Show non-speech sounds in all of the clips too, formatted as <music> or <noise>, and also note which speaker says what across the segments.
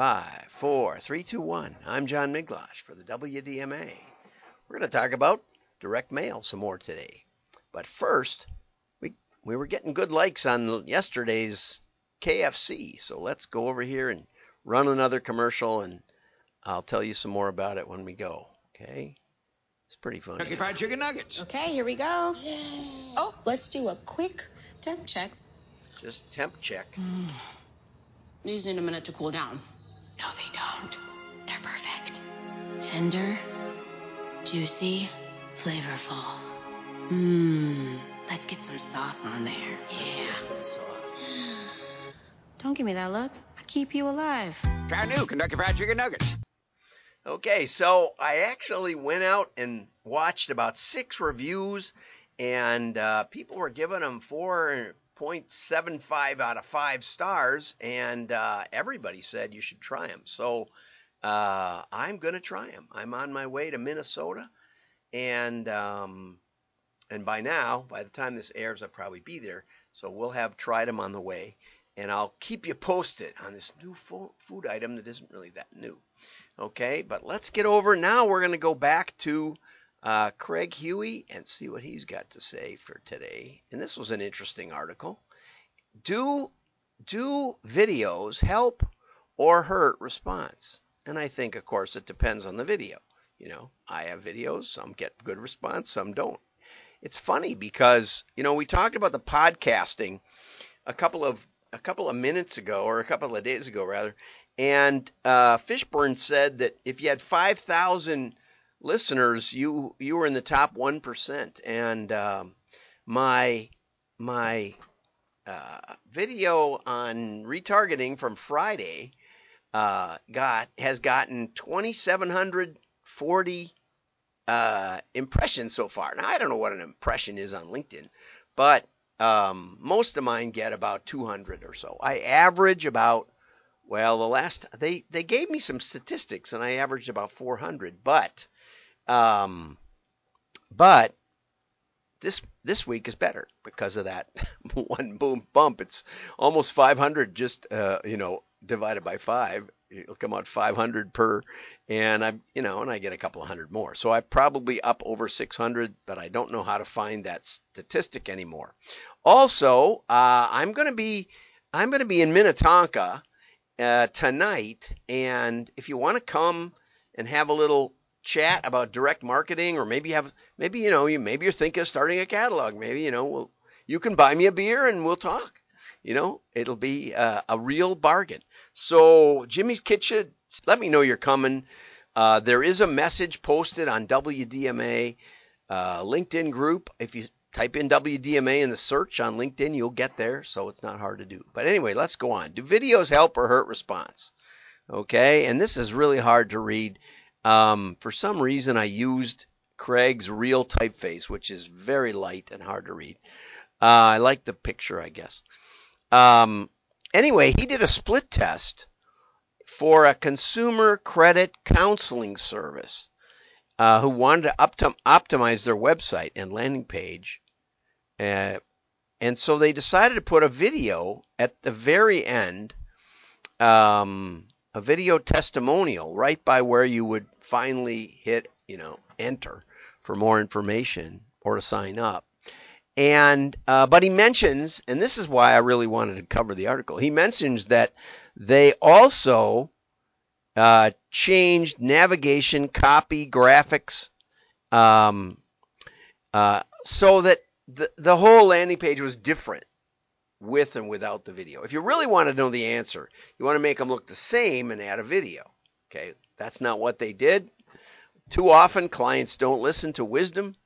Speaker 1: Five, four, three, two, one. I'm John Miglautsch for the WDMA. We're going to talk about direct mail some more today. But first, we we were getting good likes on yesterday's KFC, so let's go over here and run another commercial, and I'll tell you some more about it when we go. Okay? It's pretty funny.
Speaker 2: Kentucky Fried Chicken Nuggets.
Speaker 3: Okay, here we go. Oh, let's do a quick temp check.
Speaker 1: Just temp check. Mm.
Speaker 3: These need a minute to cool down. No, they don't. They're perfect. Tender, juicy, flavorful. Mmm. Let's get some sauce on there. Yeah.
Speaker 1: Some sauce. <gasps>
Speaker 3: Don't give me that look. I keep you alive.
Speaker 2: Try new Kentucky Fried Chicken Nuggets.
Speaker 1: Okay, so I actually went out and watched about six reviews, and uh, people were giving them 4.75 out of five stars, and uh, everybody said you should try them. So uh, I'm going to try them. I'm on my way to Minnesota, and um, and by now, by the time this airs, I'll probably be there. So we'll have tried them on the way, and I'll keep you posted on this new fo- food item that isn't really that new. Okay, but let's get over now. We're going to go back to uh, Craig Huey and see what he's got to say for today. And this was an interesting article. Do do videos help or hurt response? And I think, of course, it depends on the video. You know, I have videos, some get good response, some don't. It's funny because you know we talked about the podcasting a couple of a couple of minutes ago, or a couple of days ago rather, and uh, Fishburne said that if you had 5,000 listeners, you you were in the top one percent. And um, my my uh, video on retargeting from Friday uh, got has gotten 2,740 uh, impressions so far. Now I don't know what an impression is on LinkedIn, but um, most of mine get about 200 or so. I average about well, the last they they gave me some statistics, and I averaged about 400. But, um, but this this week is better because of that <laughs> one boom bump. It's almost 500, just uh, you know, divided by five. It'll come out 500 per, and I you know, and I get a couple of hundred more. So I'm probably up over 600, but I don't know how to find that statistic anymore. Also, uh, I'm going to be I'm going to be in Minnetonka uh, tonight. And if you want to come and have a little chat about direct marketing, or maybe you have maybe you know you maybe you're thinking of starting a catalog. Maybe you know well, you can buy me a beer and we'll talk. You know it'll be uh, a real bargain. So Jimmy's Kitchen, let me know you're coming. Uh, there is a message posted on WDMA uh, LinkedIn group. If you type in WDMA in the search on LinkedIn, you'll get there, so it's not hard to do. But anyway, let's go on. Do videos help or hurt response? Okay, and this is really hard to read. Um, for some reason, I used Craig's real typeface, which is very light and hard to read. Uh, I like the picture, I guess. Um, anyway, he did a split test for a consumer credit counseling service uh, who wanted to optim- optimize their website and landing page. Uh, and so they decided to put a video at the very end, um, a video testimonial right by where you would finally hit, you know, enter for more information or to sign up. And uh, but he mentions, and this is why I really wanted to cover the article. He mentions that they also uh, changed navigation, copy, graphics, um, uh, so that the, the whole landing page was different with and without the video. If you really want to know the answer, you want to make them look the same and add a video. Okay, that's not what they did. Too often, clients don't listen to wisdom,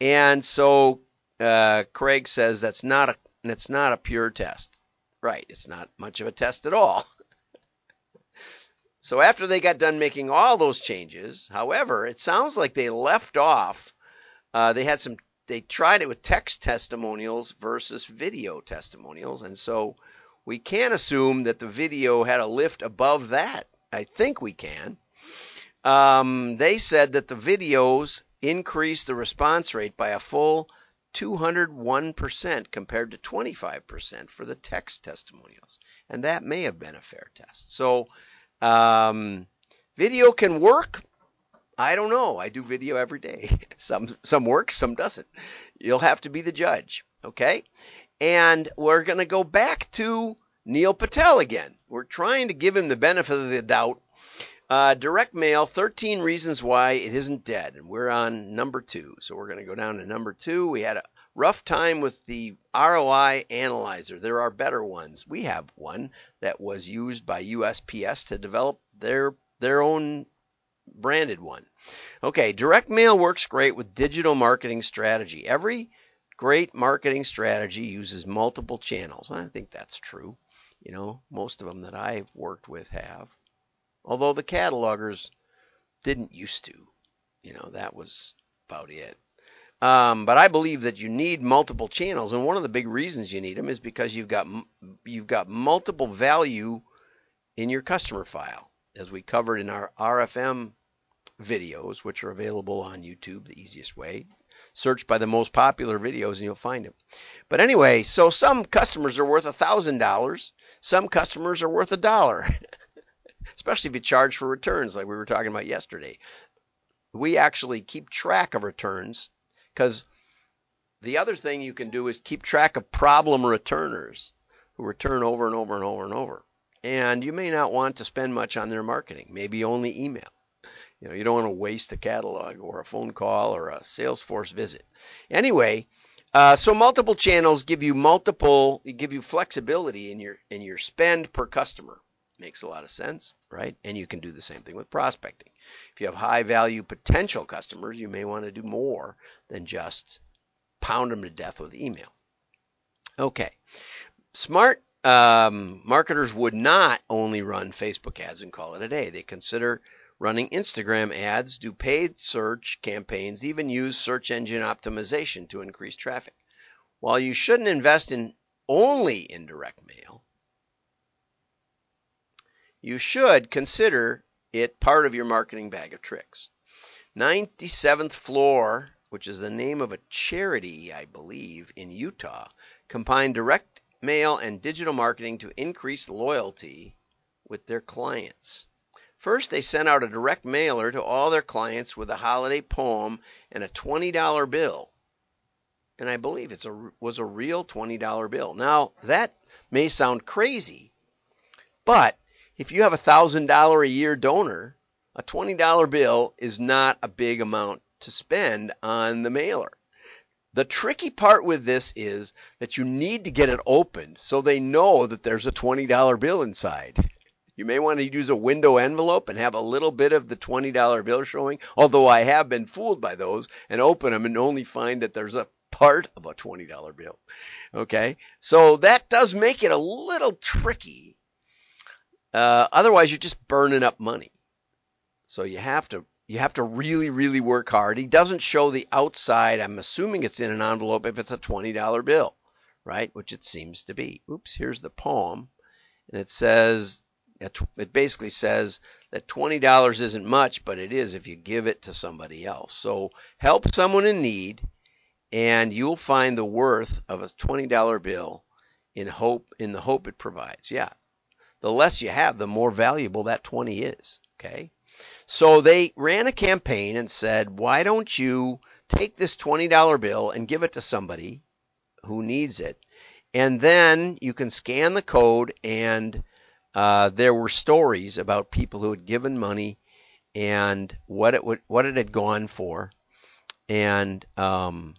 Speaker 1: and so uh, Craig says that's not a that's not a pure test. Right, it's not much of a test at all. <laughs> So after they got done making all those changes, however, it sounds like they left off. Uh, they had some. They tried it with text testimonials versus video testimonials, and so we can assume that the video had a lift above that. I think we can. Um, they said that the videos increased the response rate by a full 201% compared to 25% for the text testimonials, and that may have been a fair test. So Um, video can work. I don't know. I do video every day. <laughs> Some some works, some doesn't. You'll have to be the judge. Okay. And we're going to go back to Neil Patel again. We're trying to give him the benefit of the doubt. Uh, direct mail, 13 reasons why it isn't dead. And we're on number two. So we're going to go down to number two. We had a rough time with the ROI analyzer. There are better ones. We have one that was used by USPS to develop their their own branded one. Okay, direct mail works great with digital marketing strategy. Every great marketing strategy uses multiple channels. I think that's true. You know, most of them that I've worked with have. Although the catalogers didn't used to. You know, that was about it. Um, but I believe that you need multiple channels, and one of the big reasons you need them is because you've got you've got multiple value in your customer file, as we covered in our RFM videos, which are available on YouTube, the easiest way. Search by the most popular videos and you'll find them. But anyway, so some customers are worth a thousand dollars, some customers are worth a dollar, <laughs> especially if you charge for returns, like we were talking about yesterday. We actually keep track of returns because the other thing you can do is keep track of problem returners who return over and over and over and over. And you may not want to spend much on their marketing, maybe only email. You know, you don't want to waste a catalog or a phone call or a Salesforce visit. Anyway, uh, so multiple channels give you multiple, give you flexibility in your in your spend per customer. Makes a lot of sense, right? And you can do the same thing with prospecting. If you have high value potential customers, you may want to do more than just pound them to death with email. Okay. Smart um, marketers would not only run Facebook ads and call it a day. They consider running Instagram ads, do paid search campaigns, even use search engine optimization to increase traffic. While you shouldn't invest in only indirect mail, you should consider it part of your marketing bag of tricks. 97th Floor, which is the name of a charity, I believe, in Utah, combined direct mail and digital marketing to increase loyalty with their clients. First, they sent out a direct mailer to all their clients with a holiday poem and a $20 bill. And I believe it was a real $20 bill. Now, that may sound crazy, but if you have a $1,000 a year donor, a $20 bill is not a big amount to spend on the mailer. The tricky part with this is that you need to get it opened so they know that there's a $20 bill inside. You may want to use a window envelope and have a little bit of the $20 bill showing, although I have been fooled by those and open them and only find that there's a part of a $20 bill. Okay? So that does make it a little tricky uh, otherwise, you're just burning up money. So you have to you have to really really work hard. He doesn't show the outside. I'm assuming it's in an envelope if it's a twenty dollar bill, right? Which it seems to be. Oops, here's the poem, and it says it basically says that twenty dollars isn't much, but it is if you give it to somebody else. So help someone in need, and you'll find the worth of a twenty dollar bill in hope in the hope it provides. Yeah, the less you have, the more valuable that 20 is. Okay. So they ran a campaign and said, why don't you take this $20 bill and give it to somebody who needs it? And then you can scan the code and uh, there were stories about people who had given money and what it would, what it had gone for. And um,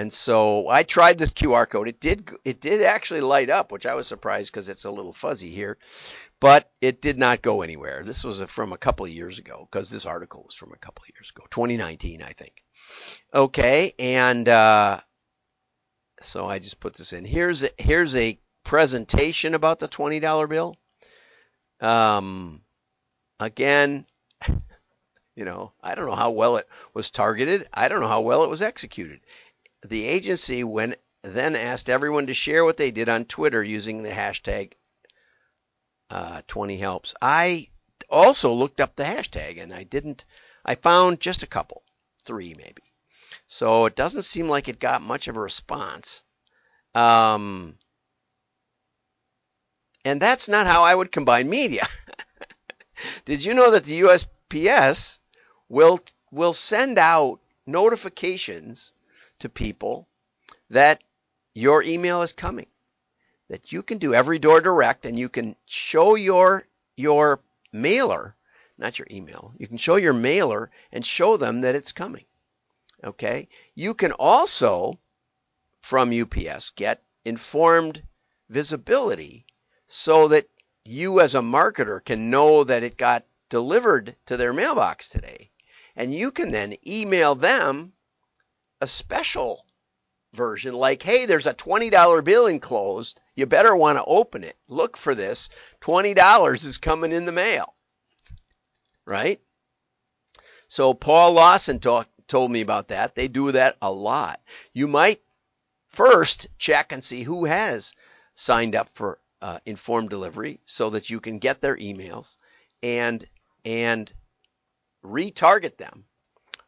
Speaker 1: and so I tried this QR code. It did it did actually light up, which I was surprised because it's a little fuzzy here, but it did not go anywhere. This was from a couple of years ago because this article was from a couple of years ago, 2019, I think. Okay, and uh, so I just put this in. Here's a, here's a presentation about the twenty dollar bill. Um, again, <laughs> you know, I don't know how well it was targeted. I don't know how well it was executed. The agency then asked everyone to share what they did on Twitter using the hashtag uh, 20helps. I also looked up the hashtag and I didn't, I found just a couple, three maybe. So it doesn't seem like it got much of a response. Um, and that's not how I would combine media. <laughs> Did you know that the USPS will will send out notifications to people that your email is coming? That you can do every door direct and you can show your your mailer, not your email. You can show your mailer and show them that it's coming. Okay? You can also from UPS get informed visibility so that you as a marketer can know that it got delivered to their mailbox today. And you can then email them a special version like, hey, there's a $20 bill enclosed. You better want to open it. Look for this. $20 is coming in the mail. Right? So Paul Lawson talk, told me about that. They do that a lot. You might first check and see who has signed up for uh, informed delivery so that you can get their emails and and retarget them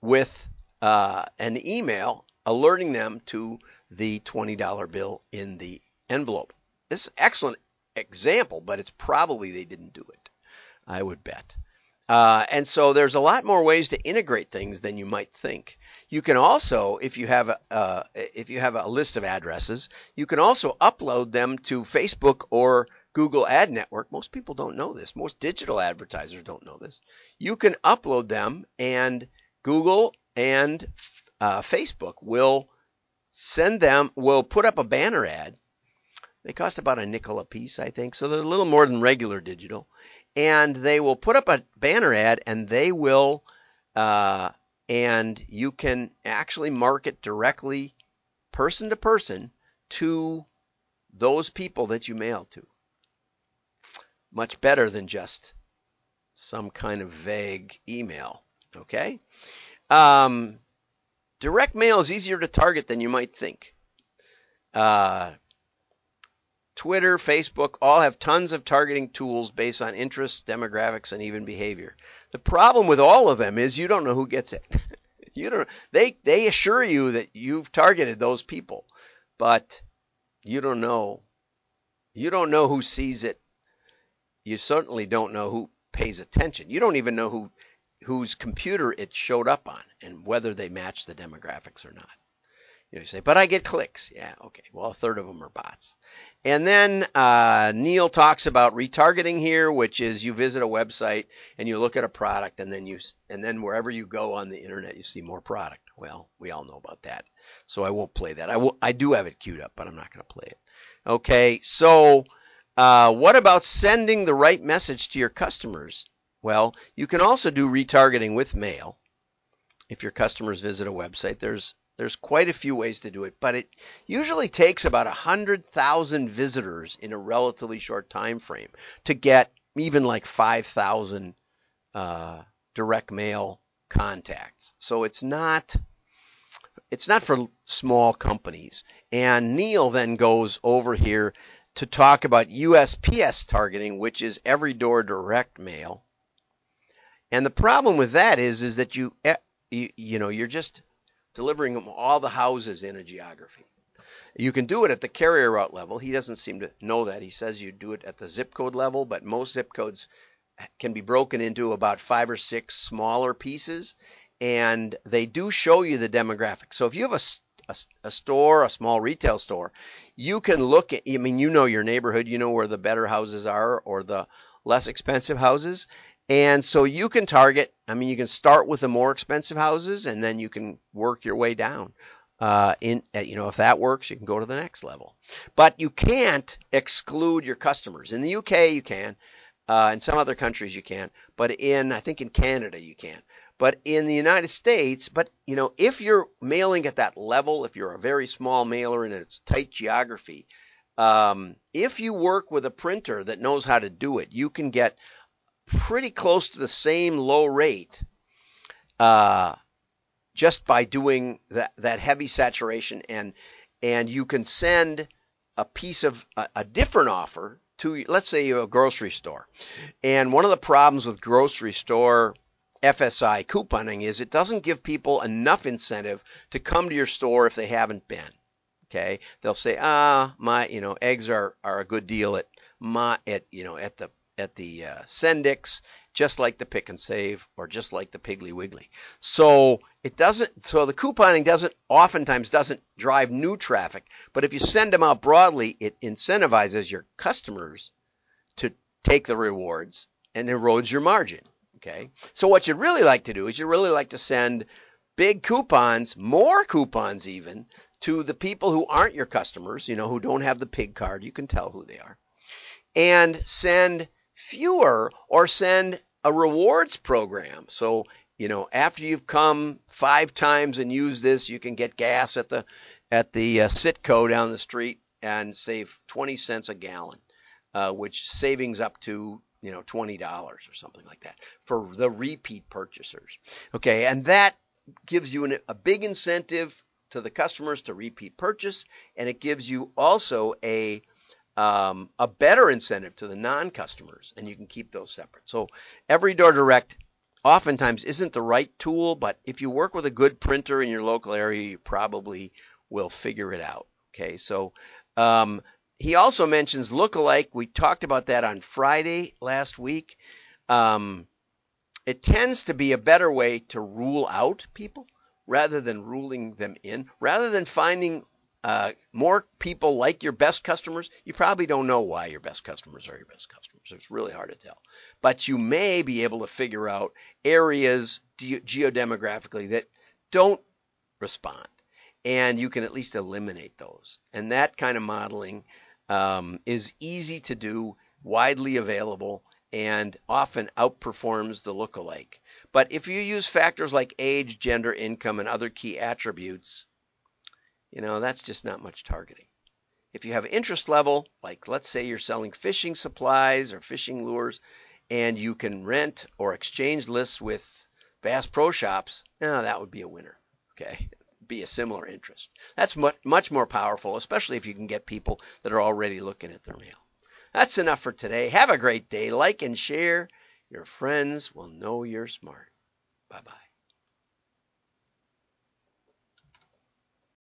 Speaker 1: with uh, an email alerting them to the $20 bill in the envelope. This is an excellent example, but it's probably they didn't do it. I would bet. Uh, and so there's a lot more ways to integrate things than you might think. You can also, if you have a, uh, if you have a list of addresses, you can also upload them to Facebook or Google Ad Network. Most people don't know this. Most digital advertisers don't know this. You can upload them, and Google and uh, Facebook will send them, will put up a banner ad. They cost about a nickel a piece, I think, so they're a little more than regular digital. And they will put up a banner ad, and they will, uh, and you can actually market directly, person to person, to those people that you mail to. Much better than just some kind of vague email. Okay? Um, direct mail is easier to target than you might think. Uh, Twitter, Facebook all have tons of targeting tools based on interests, demographics, and even behavior. The problem with all of them is you don't know who gets it. <laughs> you don't. They they assure you that you've targeted those people, but you don't know. You don't know who sees it. You certainly don't know who pays attention. You don't even know who whose computer it showed up on and whether they match the demographics or not. You, know, you say, but I get clicks. Yeah, okay. Well, a third of them are bots. And then uh, Neil talks about retargeting here, which is you visit a website and you look at a product, and then you and then wherever you go on the internet, you see more product. Well, we all know about that, so I won't play that. I will. I do have it queued up, but I'm not going to play it. Okay, so uh, what about sending the right message to your customers? Well, you can also do retargeting with mail. If your customers visit a website, there's there's quite a few ways to do it, but it usually takes about 100,000 visitors in a relatively short time frame to get even like 5,000 uh, direct mail contacts. So it's not it's not for small companies. And Neil then goes over here to talk about USPS targeting, which is every door direct mail. And the problem with that is, is that you, eh, you, you know, you're just delivering them all the houses in a geography. You can do it at the carrier route level. He doesn't seem to know that. He says you do it at the zip code level, but most zip codes can be broken into about five or six smaller pieces, and they do show you the demographics. So if you have a, a, a, store, a small retail store, you can look at, I mean, you know your neighborhood, you know where the better houses are or the less expensive houses, and so you can target, I mean, you can start with the more expensive houses and then you can work your way down. Uh, in, uh, you know, if that works, you can go to the next level. But you can't exclude your customers. In the UK, you can. Uh, in some other countries, you can. But in, I think in Canada, you can. But in the United States, but you know, if you're mailing at that level, if you're a very small mailer in its tight geography, um, if you work with a printer that knows how to do it, you can get pretty close to the same low rate uh, just by doing that, that heavy saturation. And and you can send a piece of a, a different offer to let's say a grocery store. And one of the problems with grocery store FSI couponing is it doesn't give people enough incentive to come to your store if they haven't been. Okay? They'll say ah my you know eggs are are a good deal at my at you know at the at the uh, Sendik's just like the Pick and Save or just like the Piggly Wiggly. So it doesn't. So the couponing doesn't oftentimes doesn't drive new traffic, but if you send them out broadly, it incentivizes your customers to take the rewards and erodes your margin. Okay. So what you'd really like to do is you really like to send big coupons, more coupons even, to the people who aren't your customers, you know, who don't have the pig card. You can tell who they are. And send fewer or send a rewards program. So, you know, after you've come five times and used this, you can get gas at the at the uh, Citgo down the street and save 20 cents a gallon, uh, which savings up to you know $20 or something like that for the repeat purchasers. Okay, and that gives you an, a big incentive to the customers to repeat purchase, and it gives you also a um, a better incentive to the non-customers, and you can keep those separate. So every door Direct oftentimes isn't the right tool, but if you work with a good printer in your local area, you probably will figure it out. Okay, so um, he also mentions lookalike. We talked about that on Friday last week. Um, it tends to be a better way to rule out people rather than ruling them in, rather than finding uh, more people like your best customers. You probably don't know why your best customers are your best customers. It's really hard to tell. But you may be able to figure out areas ge- geodemographically that don't respond. And you can at least eliminate those. And that kind of modeling um, is easy to do, widely available, and often outperforms the lookalike. But if you use factors like age, gender, income, and other key attributes, you know, that's just not much targeting. If you have interest level, like let's say you're selling fishing supplies or fishing lures, and you can rent or exchange lists with Bass Pro Shops, now that would be a winner. Okay, be a similar interest. That's much much more powerful, especially if you can get people that are already looking at their mail. That's enough for today. Have a great day. Like and share. Your friends will know you're smart. Bye bye.